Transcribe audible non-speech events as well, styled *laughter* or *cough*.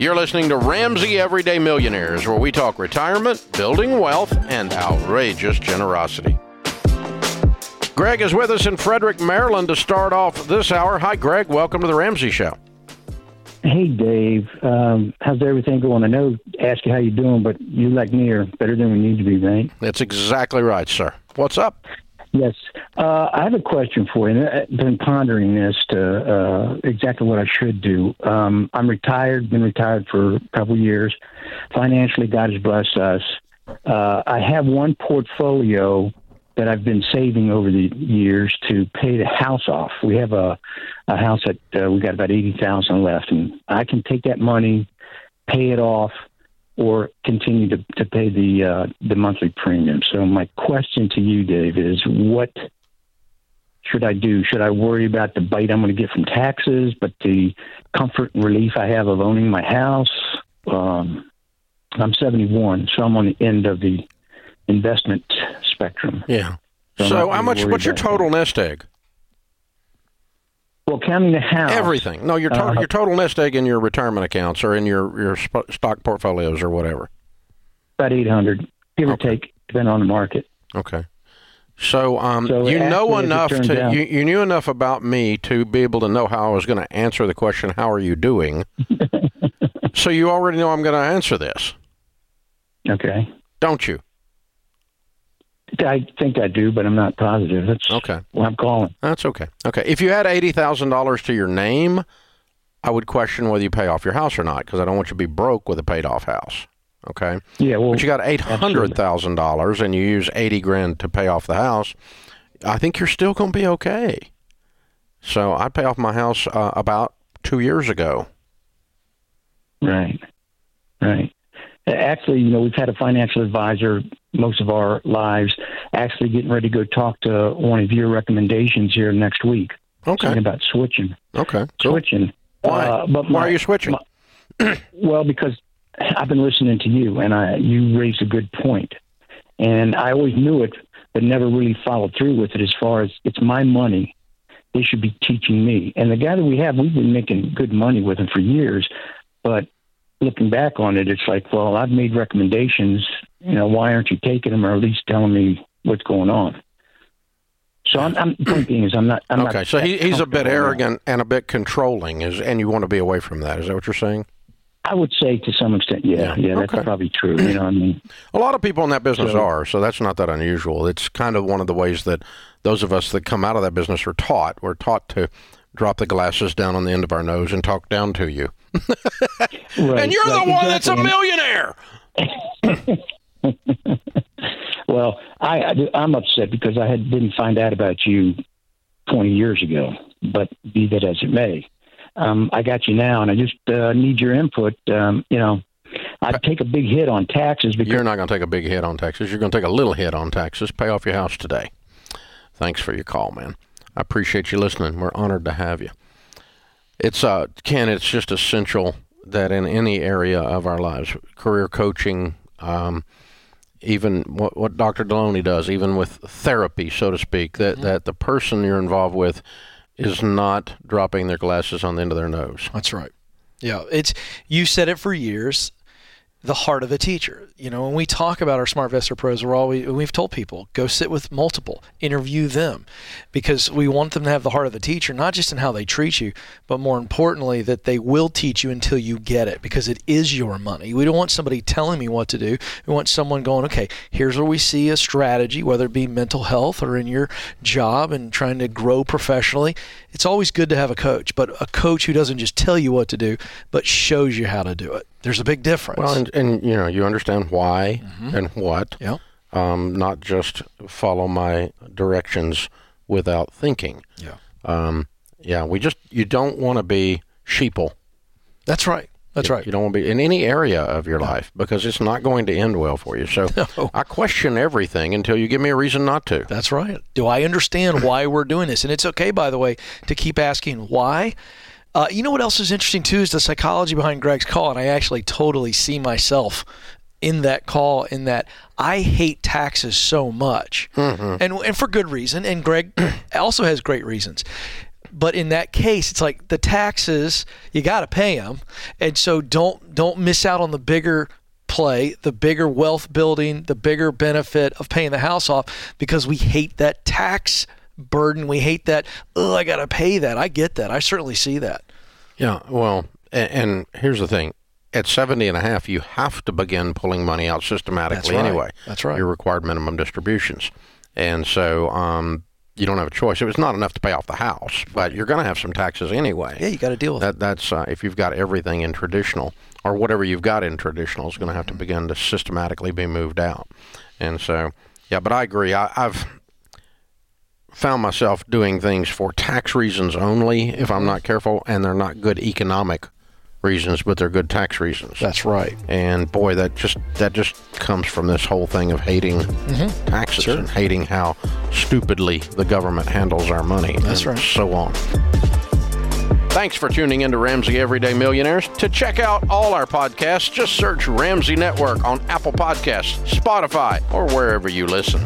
You're listening to Ramsey Everyday Millionaires, where we talk retirement, building wealth, and outrageous generosity. Greg is with us in Frederick, Maryland to start off this hour. Hi, Greg. Welcome to the Ramsey Show. Hey, Dave. Um, how's everything going? I know, ask you how you're doing, but you, like me, are better than we need to be, right? That's exactly right, sir. What's up? Yes. Uh, I have a question for you. I've been pondering this to uh, exactly what I should do. Um, I'm retired, been retired for a couple of years. Financially, God has blessed us. Uh, I have one portfolio that I've been saving over the years to pay the house off. We have a, a house that uh, we got about 80000 left, and I can take that money, pay it off, or continue to, to pay the uh, the monthly premium. So my question to you, Dave, is what should I do? Should I worry about the bite I'm going to get from taxes, but the comfort and relief I have of owning my house? Um, I'm 71, so I'm on the end of the investment spectrum. Yeah. So, so how much? What's your total that. nest egg? Well, counting the house, everything. No, your total uh, your total nest egg in your retirement accounts or in your your sp- stock portfolios or whatever. About eight hundred, give okay. or take, depending on the market. Okay. So, um, so you know enough to you, you knew enough about me to be able to know how I was going to answer the question. How are you doing? *laughs* so you already know I'm going to answer this. Okay. Don't you? I think I do, but I'm not positive. That's okay. What I'm calling. That's okay. Okay. If you had eighty thousand dollars to your name, I would question whether you pay off your house or not because I don't want you to be broke with a paid off house. Okay. Yeah. Well, but you got eight hundred thousand dollars and you use eighty grand to pay off the house. I think you're still going to be okay. So I pay off my house uh, about two years ago. Right. Right. Actually, you know, we've had a financial advisor most of our lives. Actually, getting ready to go talk to one of your recommendations here next week. Okay. about switching. Okay. Cool. Switching. Why? Uh, but my, Why are you switching? My, well, because I've been listening to you, and I you raised a good point, and I always knew it, but never really followed through with it. As far as it's my money, they should be teaching me. And the guy that we have, we've been making good money with him for years, but looking back on it, it's like, well, I've made recommendations. You know, why aren't you taking them, or at least telling me what's going on? So I'm, I'm point being is I'm not. I'm okay, not so he, he's a bit arrogant and a bit controlling, is and you want to be away from that. Is that what you're saying? I would say to some extent, yeah, yeah, yeah that's okay. probably true. You know, I mean, *clears throat* a lot of people in that business so, are, so that's not that unusual. It's kind of one of the ways that those of us that come out of that business are taught. We're taught to drop the glasses down on the end of our nose and talk down to you. *laughs* right, and you're right, the one exactly. that's a millionaire. *laughs* well, I, I am upset because I had, didn't find out about you 20 years ago. But be that as it may, um, I got you now, and I just uh, need your input. Um, you know, I'd take a big hit on taxes because you're not going to take a big hit on taxes. You're going to take a little hit on taxes. Pay off your house today. Thanks for your call, man. I appreciate you listening. We're honored to have you. It's uh, Ken. It's just essential that in any area of our lives, career coaching, um, even what, what Dr. Delony does, even with therapy, so to speak, that, mm-hmm. that the person you're involved with is not dropping their glasses on the end of their nose. That's right. Yeah, it's you said it for years the heart of a teacher. You know, when we talk about our Smart SmartVestor pros, we're always we've told people go sit with multiple, interview them, because we want them to have the heart of a teacher, not just in how they treat you, but more importantly that they will teach you until you get it, because it is your money. We don't want somebody telling me what to do. We want someone going, okay, here's where we see a strategy, whether it be mental health or in your job and trying to grow professionally. It's always good to have a coach, but a coach who doesn't just tell you what to do, but shows you how to do it. There's a big difference. Well, and, and you know, you understand why mm-hmm. and what. Yeah. Um, not just follow my directions without thinking. Yeah. Um, yeah. We just you don't want to be sheeple. That's right. That's you, right. You don't want to be in any area of your no. life because it's not going to end well for you. So *laughs* no. I question everything until you give me a reason not to. That's right. Do I understand why we're doing this? And it's okay, by the way, to keep asking why uh, you know what else is interesting too is the psychology behind Greg's call, and I actually totally see myself in that call. In that I hate taxes so much, mm-hmm. and and for good reason. And Greg *clears throat* also has great reasons. But in that case, it's like the taxes you got to pay them, and so don't don't miss out on the bigger play, the bigger wealth building, the bigger benefit of paying the house off because we hate that tax burden. We hate that. Oh, I got to pay that. I get that. I certainly see that. Yeah. Well, and, and here's the thing at 70 and a half, you have to begin pulling money out systematically That's right. anyway. That's right. Your required minimum distributions. And so um, you don't have a choice. It was not enough to pay off the house, but you're going to have some taxes anyway. Yeah, you got to deal with that. That's uh, if you've got everything in traditional or whatever you've got in traditional is going to have to begin to systematically be moved out. And so, yeah, but I agree. I, I've found myself doing things for tax reasons only if I'm not careful, and they're not good economic reasons, but they're good tax reasons. That's right. And boy, that just that just comes from this whole thing of hating mm-hmm. taxes Sure. and hating how stupidly the government handles our money. That's right. So on. Thanks for tuning in to Ramsey Everyday Millionaires. To check out all our podcasts, just search Ramsey Network on Apple Podcasts, Spotify, or wherever you listen.